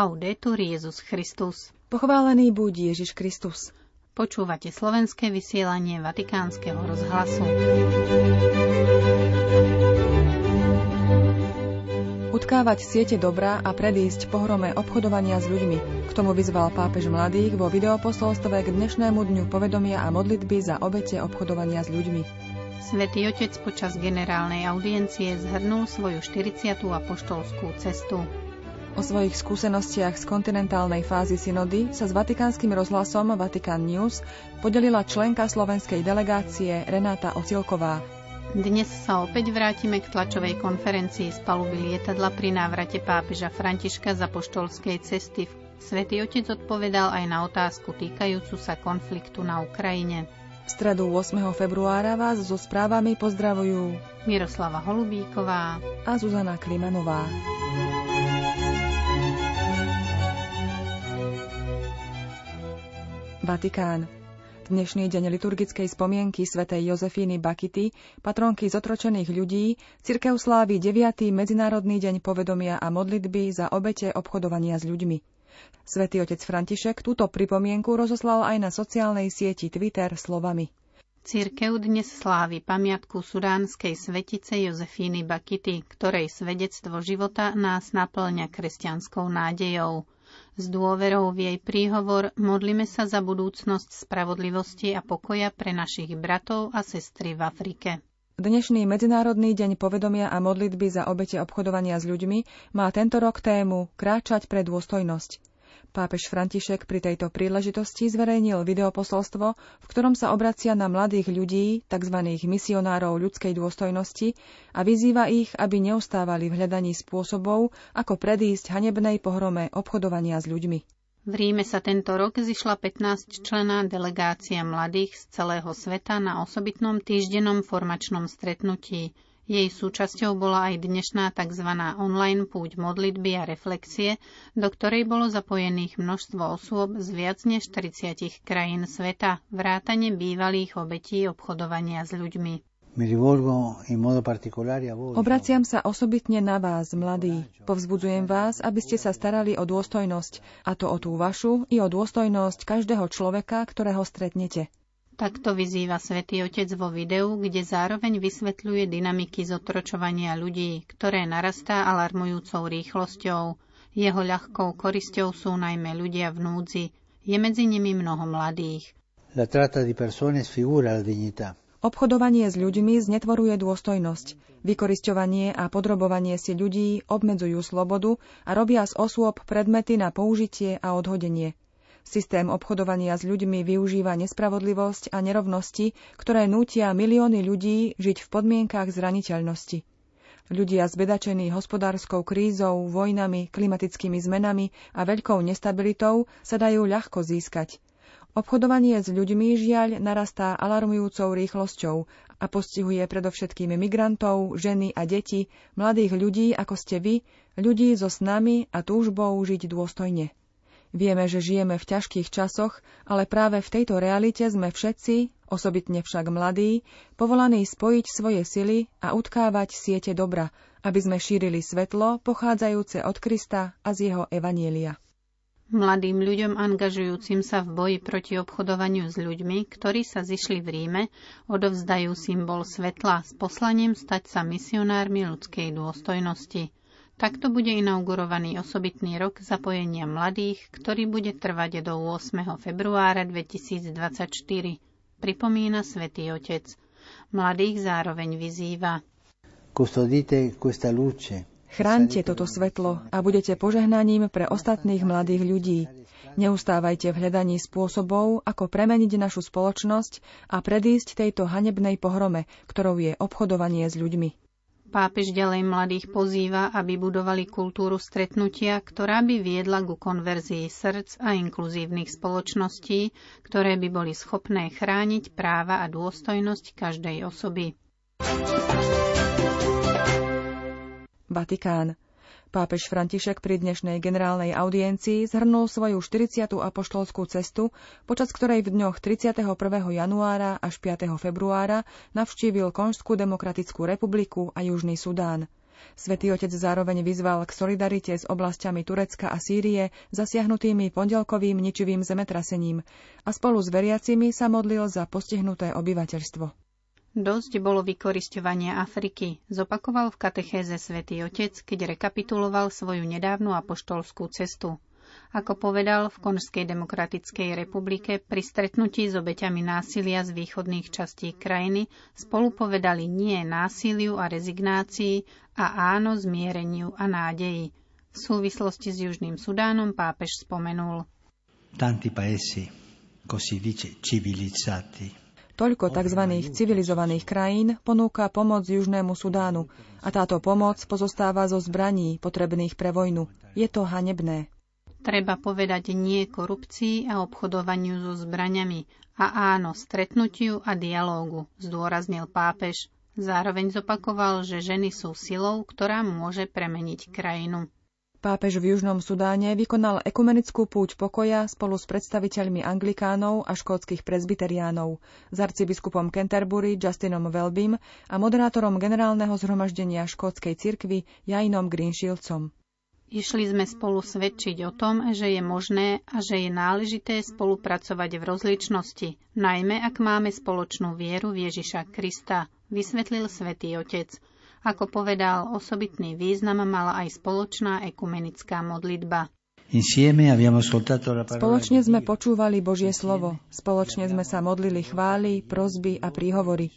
Laudetur Jezus Christus. Pochválený buď Ježiš Kristus. Počúvate slovenské vysielanie Vatikánskeho rozhlasu. Utkávať siete dobra a predísť pohrome obchodovania s ľuďmi. K tomu vyzval pápež mladých vo videoposolstve k dnešnému dňu povedomia a modlitby za obete obchodovania s ľuďmi. Svetý Otec počas generálnej audiencie zhrnul svoju 40. apoštolskú cestu. O svojich skúsenostiach z kontinentálnej fázy synody sa s vatikánskym rozhlasom Vatican News podelila členka slovenskej delegácie Renáta Ocilková. Dnes sa opäť vrátime k tlačovej konferencii z paluby lietadla pri návrate pápeža Františka za poštolskej cesty. Svetý otec odpovedal aj na otázku týkajúcu sa konfliktu na Ukrajine. V stredu 8. februára vás so správami pozdravujú Miroslava Holubíková a Zuzana Klimanová. Vatikán. Dnešný deň liturgickej spomienky svätej Jozefíny Bakity, patronky zotročených ľudí, cirkev slávi 9. Medzinárodný deň povedomia a modlitby za obete obchodovania s ľuďmi. Svetý otec František túto pripomienku rozoslal aj na sociálnej sieti Twitter slovami. Církev dnes slávi pamiatku sudánskej svetice Jozefíny Bakity, ktorej svedectvo života nás naplňa kresťanskou nádejou. S dôverou v jej príhovor modlíme sa za budúcnosť spravodlivosti a pokoja pre našich bratov a sestry v Afrike. Dnešný Medzinárodný deň povedomia a modlitby za obete obchodovania s ľuďmi má tento rok tému Kráčať pre dôstojnosť. Pápež František pri tejto príležitosti zverejnil videoposolstvo, v ktorom sa obracia na mladých ľudí, tzv. misionárov ľudskej dôstojnosti a vyzýva ich, aby neustávali v hľadaní spôsobov, ako predísť hanebnej pohrome obchodovania s ľuďmi. V Ríme sa tento rok zišla 15 člená delegácia mladých z celého sveta na osobitnom týždennom formačnom stretnutí – jej súčasťou bola aj dnešná tzv. online púť modlitby a reflexie, do ktorej bolo zapojených množstvo osôb z viac než 30 krajín sveta, vrátane bývalých obetí obchodovania s ľuďmi. Obraciam sa osobitne na vás, mladí. Povzbudzujem vás, aby ste sa starali o dôstojnosť, a to o tú vašu i o dôstojnosť každého človeka, ktorého stretnete. Takto vyzýva svätý Otec vo videu, kde zároveň vysvetľuje dynamiky zotročovania ľudí, ktoré narastá alarmujúcou rýchlosťou. Jeho ľahkou korisťou sú najmä ľudia v núdzi. Je medzi nimi mnoho mladých. La tratta di persone sfigura la dignità. Obchodovanie s ľuďmi znetvoruje dôstojnosť. Vykorisťovanie a podrobovanie si ľudí obmedzujú slobodu a robia z osôb predmety na použitie a odhodenie. Systém obchodovania s ľuďmi využíva nespravodlivosť a nerovnosti, ktoré nútia milióny ľudí žiť v podmienkách zraniteľnosti. Ľudia zbedačení hospodárskou krízou, vojnami, klimatickými zmenami a veľkou nestabilitou sa dajú ľahko získať. Obchodovanie s ľuďmi žiaľ narastá alarmujúcou rýchlosťou a postihuje predovšetkým migrantov, ženy a deti, mladých ľudí ako ste vy, ľudí so snami a túžbou žiť dôstojne. Vieme, že žijeme v ťažkých časoch, ale práve v tejto realite sme všetci, osobitne však mladí, povolaní spojiť svoje sily a utkávať siete dobra, aby sme šírili svetlo pochádzajúce od Krista a z jeho evanielia. Mladým ľuďom angažujúcim sa v boji proti obchodovaniu s ľuďmi, ktorí sa zišli v Ríme, odovzdajú symbol svetla s poslaním stať sa misionármi ľudskej dôstojnosti – Takto bude inaugurovaný osobitný rok zapojenia mladých, ktorý bude trvať do 8. februára 2024, pripomína svätý Otec. Mladých zároveň vyzýva. Chráňte toto svetlo a budete požehnaním pre ostatných mladých ľudí. Neustávajte v hľadaní spôsobov, ako premeniť našu spoločnosť a predísť tejto hanebnej pohrome, ktorou je obchodovanie s ľuďmi. Pápež ďalej mladých pozýva, aby budovali kultúru stretnutia, ktorá by viedla ku konverzii srdc a inkluzívnych spoločností, ktoré by boli schopné chrániť práva a dôstojnosť každej osoby. Vatikán. Pápež František pri dnešnej generálnej audiencii zhrnul svoju 40. apoštolskú cestu, počas ktorej v dňoch 31. januára až 5. februára navštívil Konžskú demokratickú republiku a Južný Sudán. Svetý otec zároveň vyzval k solidarite s oblastiami Turecka a Sýrie zasiahnutými pondelkovým ničivým zemetrasením a spolu s veriacimi sa modlil za postihnuté obyvateľstvo. Dosť bolo vykorisťovania Afriky, zopakoval v katechéze svätý Otec, keď rekapituloval svoju nedávnu apoštolskú cestu. Ako povedal v Konžskej demokratickej republike pri stretnutí s obeťami násilia z východných častí krajiny spolu povedali nie násiliu a rezignácii a áno zmiereniu a nádeji. V súvislosti s Južným Sudánom pápež spomenul. Tanti paesi, così dice, civilizzati, Toľko tzv. civilizovaných krajín ponúka pomoc Južnému Sudánu a táto pomoc pozostáva zo zbraní potrebných pre vojnu. Je to hanebné. Treba povedať nie korupcii a obchodovaniu so zbraňami a áno stretnutiu a dialógu, zdôraznil pápež. Zároveň zopakoval, že ženy sú silou, ktorá môže premeniť krajinu. Pápež v Južnom Sudáne vykonal ekumenickú púť pokoja spolu s predstaviteľmi anglikánov a škótskych prezbyteriánov, s arcibiskupom Canterbury Justinom Welbym a moderátorom generálneho zhromaždenia škótskej cirkvy Jainom Greenshieldsom. Išli sme spolu svedčiť o tom, že je možné a že je náležité spolupracovať v rozličnosti, najmä ak máme spoločnú vieru v Ježiša Krista, vysvetlil svätý Otec. Ako povedal, osobitný význam mala aj spoločná ekumenická modlitba. Spoločne sme počúvali Božie slovo. Spoločne sme sa modlili chvály, prozby a príhovory.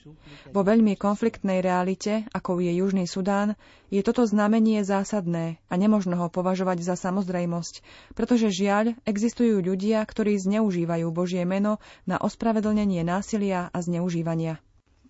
Vo veľmi konfliktnej realite, ako je Južný Sudán, je toto znamenie zásadné a nemožno ho považovať za samozrejmosť, pretože žiaľ existujú ľudia, ktorí zneužívajú Božie meno na ospravedlnenie násilia a zneužívania.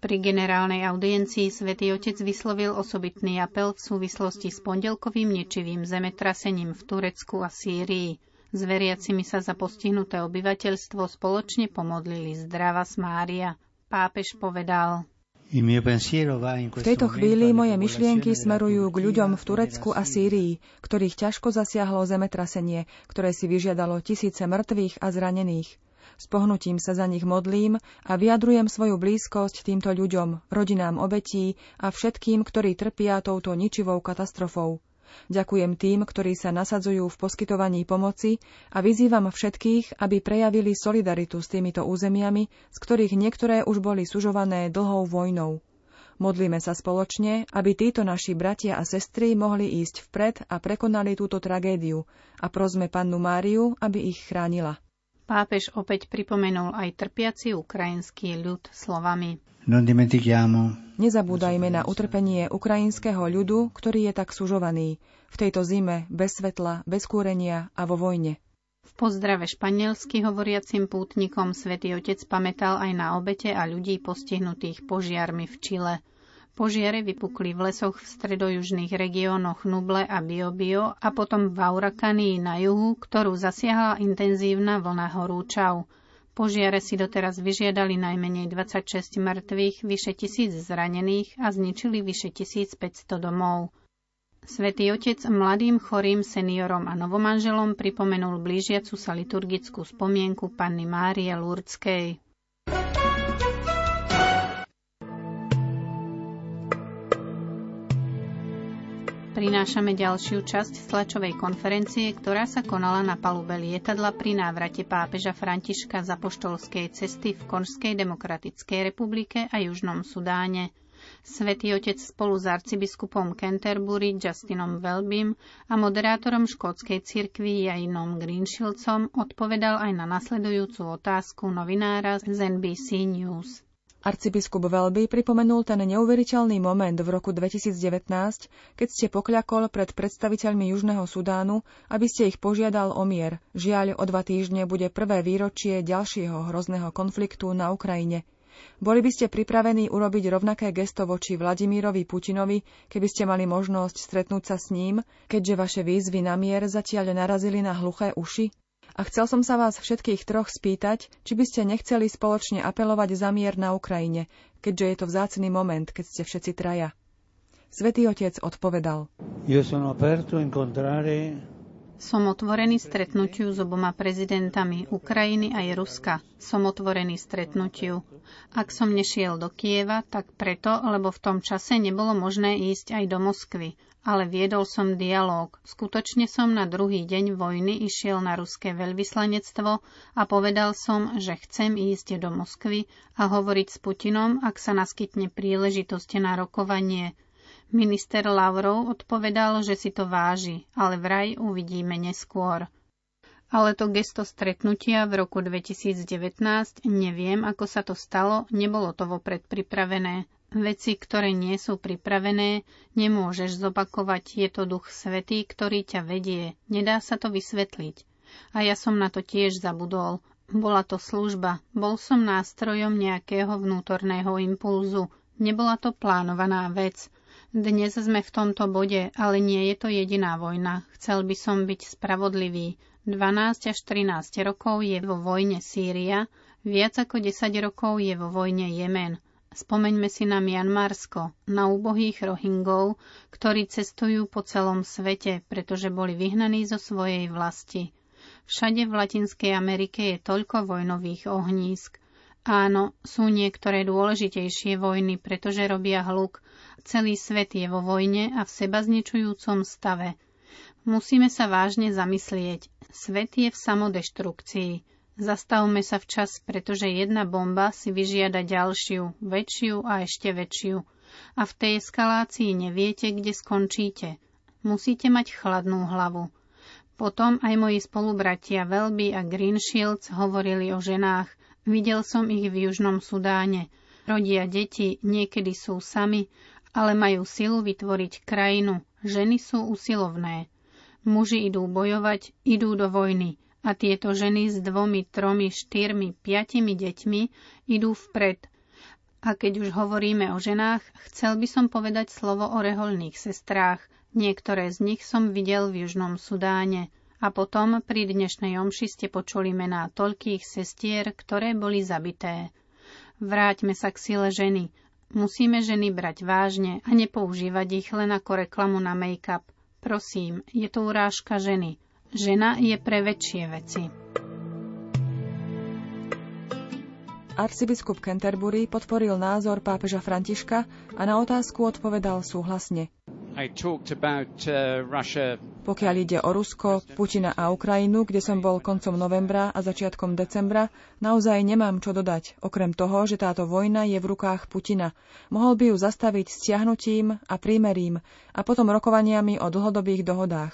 Pri generálnej audiencii svätý Otec vyslovil osobitný apel v súvislosti s pondelkovým ničivým zemetrasením v Turecku a Sýrii. S veriacimi sa za postihnuté obyvateľstvo spoločne pomodlili zdrava Mária. Pápež povedal, v tejto chvíli moje myšlienky smerujú k ľuďom v Turecku a Sýrii, ktorých ťažko zasiahlo zemetrasenie, ktoré si vyžiadalo tisíce mŕtvych a zranených. S pohnutím sa za nich modlím a vyjadrujem svoju blízkosť týmto ľuďom, rodinám obetí a všetkým, ktorí trpia touto ničivou katastrofou. Ďakujem tým, ktorí sa nasadzujú v poskytovaní pomoci a vyzývam všetkých, aby prejavili solidaritu s týmito územiami, z ktorých niektoré už boli sužované dlhou vojnou. Modlíme sa spoločne, aby títo naši bratia a sestry mohli ísť vpred a prekonali túto tragédiu a prosme pannu Máriu, aby ich chránila. Pápež opäť pripomenul aj trpiaci ukrajinský ľud slovami. Nezabúdajme na utrpenie ukrajinského ľudu, ktorý je tak sužovaný. V tejto zime, bez svetla, bez kúrenia a vo vojne. V pozdrave španielsky hovoriacim pútnikom svätý Otec pamätal aj na obete a ľudí postihnutých požiarmi v Čile – Požiare vypukli v lesoch v stredojužných regiónoch Nuble a Biobio a potom v Aurakanii na juhu, ktorú zasiahla intenzívna vlna horúčav. Požiare si doteraz vyžiadali najmenej 26 mŕtvych, vyše tisíc zranených a zničili vyše 1500 domov. Svetý otec mladým, chorým, seniorom a novomanželom pripomenul blížiacu sa liturgickú spomienku Panny Márie Lurdskej. Prinášame ďalšiu časť tlačovej konferencie, ktorá sa konala na palube lietadla pri návrate pápeža Františka za poštolskej cesty v Konžskej demokratickej republike a Južnom Sudáne. Svetý otec spolu s arcibiskupom Canterbury Justinom Welbym a moderátorom škótskej cirkvi Jainom Greenshieldsom odpovedal aj na nasledujúcu otázku novinára z NBC News. Arcibiskup Velby pripomenul ten neuveriteľný moment v roku 2019, keď ste pokľakol pred predstaviteľmi Južného Sudánu, aby ste ich požiadal o mier. Žiaľ, o dva týždne bude prvé výročie ďalšieho hrozného konfliktu na Ukrajine. Boli by ste pripravení urobiť rovnaké gesto voči Vladimírovi Putinovi, keby ste mali možnosť stretnúť sa s ním, keďže vaše výzvy na mier zatiaľ narazili na hluché uši? A chcel som sa vás všetkých troch spýtať, či by ste nechceli spoločne apelovať za mier na Ukrajine, keďže je to vzácný moment, keď ste všetci traja. Svetý otec odpovedal. Som otvorený stretnutiu s oboma prezidentami Ukrajiny aj Ruska. Som otvorený stretnutiu. Ak som nešiel do Kieva, tak preto, lebo v tom čase nebolo možné ísť aj do Moskvy ale viedol som dialog. Skutočne som na druhý deň vojny išiel na ruské veľvyslanectvo a povedal som, že chcem ísť do Moskvy a hovoriť s Putinom, ak sa naskytne príležitosť na rokovanie. Minister Lavrov odpovedal, že si to váži, ale vraj uvidíme neskôr. Ale to gesto stretnutia v roku 2019, neviem, ako sa to stalo, nebolo to vopred pripravené. Veci, ktoré nie sú pripravené, nemôžeš zopakovať. Je to duch svetý, ktorý ťa vedie. Nedá sa to vysvetliť. A ja som na to tiež zabudol. Bola to služba. Bol som nástrojom nejakého vnútorného impulzu. Nebola to plánovaná vec. Dnes sme v tomto bode, ale nie je to jediná vojna. Chcel by som byť spravodlivý. 12 až 13 rokov je vo vojne Sýria, viac ako 10 rokov je vo vojne Jemen. Spomeňme si na Mianmarsko, na úbohých Rohingov, ktorí cestujú po celom svete, pretože boli vyhnaní zo svojej vlasti. Všade v Latinskej Amerike je toľko vojnových ohnízk. Áno, sú niektoré dôležitejšie vojny, pretože robia hluk. Celý svet je vo vojne a v seba zničujúcom stave. Musíme sa vážne zamyslieť. Svet je v samodeštrukcii. Zastavme sa včas, pretože jedna bomba si vyžiada ďalšiu, väčšiu a ešte väčšiu. A v tej eskalácii neviete, kde skončíte. Musíte mať chladnú hlavu. Potom aj moji spolubratia Welby a Greenshields hovorili o ženách. Videl som ich v Južnom Sudáne. Rodia deti, niekedy sú sami, ale majú silu vytvoriť krajinu. Ženy sú usilovné. Muži idú bojovať, idú do vojny a tieto ženy s dvomi, tromi, štyrmi, piatimi deťmi idú vpred. A keď už hovoríme o ženách, chcel by som povedať slovo o reholných sestrách. Niektoré z nich som videl v Južnom Sudáne. A potom pri dnešnej omši ste počuli mená toľkých sestier, ktoré boli zabité. Vráťme sa k sile ženy. Musíme ženy brať vážne a nepoužívať ich len ako reklamu na make-up. Prosím, je to urážka ženy. Žena je pre väčšie veci. Arcibiskup Canterbury podporil názor pápeža Františka a na otázku odpovedal súhlasne. About, uh, Pokiaľ ide o Rusko, Putina a Ukrajinu, kde som bol koncom novembra a začiatkom decembra, naozaj nemám čo dodať, okrem toho, že táto vojna je v rukách Putina. Mohol by ju zastaviť stiahnutím a prímerím a potom rokovaniami o dlhodobých dohodách.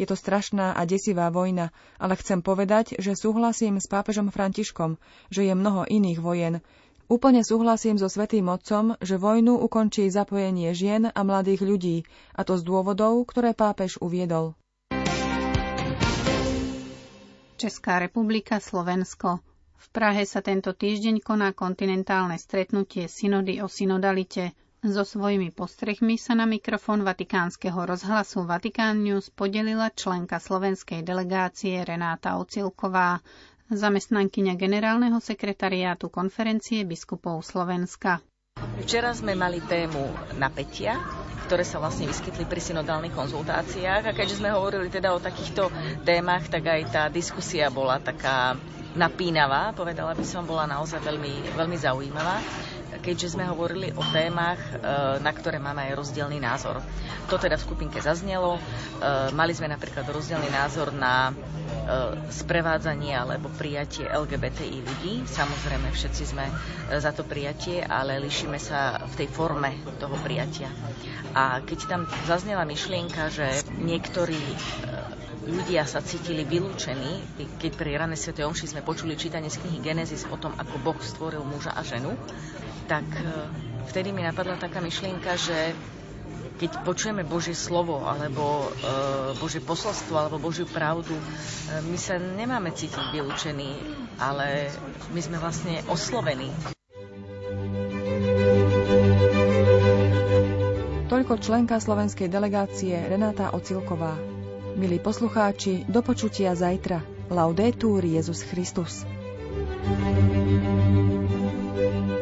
Je to strašná a desivá vojna, ale chcem povedať, že súhlasím s pápežom Františkom, že je mnoho iných vojen. Úplne súhlasím so Svetým Otcom, že vojnu ukončí zapojenie žien a mladých ľudí, a to z dôvodov, ktoré pápež uviedol. Česká republika, Slovensko. V Prahe sa tento týždeň koná kontinentálne stretnutie synody o synodalite. So svojimi postrechmi sa na mikrofón Vatikánskeho rozhlasu Vatikán News podelila členka slovenskej delegácie Renáta Ocilková, zamestnankyňa generálneho sekretariátu konferencie biskupov Slovenska. Včera sme mali tému napätia, ktoré sa vlastne vyskytli pri synodálnych konzultáciách. A keďže sme hovorili teda o takýchto témach, tak aj tá diskusia bola taká napínavá, povedala by som, bola naozaj veľmi, veľmi zaujímavá keďže sme hovorili o témach, e, na ktoré máme aj rozdielný názor. To teda v skupinke zaznelo. E, mali sme napríklad rozdielný názor na e, sprevádzanie alebo prijatie LGBTI ľudí. Samozrejme, všetci sme za to prijatie, ale lišíme sa v tej forme toho prijatia. A keď tam zaznela myšlienka, že niektorí ľudia sa cítili vylúčení, keď pri ranej Sv. Omši sme počuli čítanie z knihy Genesis o tom, ako Boh stvoril muža a ženu, tak e, vtedy mi napadla taká myšlienka, že keď počujeme Božie slovo alebo e, Božie posolstvo alebo Božiu pravdu, e, my sa nemáme cítiť vylúčení, ale my sme vlastne oslovení. Toľko členka slovenskej delegácie Renáta Ocilková. Milí poslucháči, do počutia zajtra. Laudetur Jezus Christus. thank you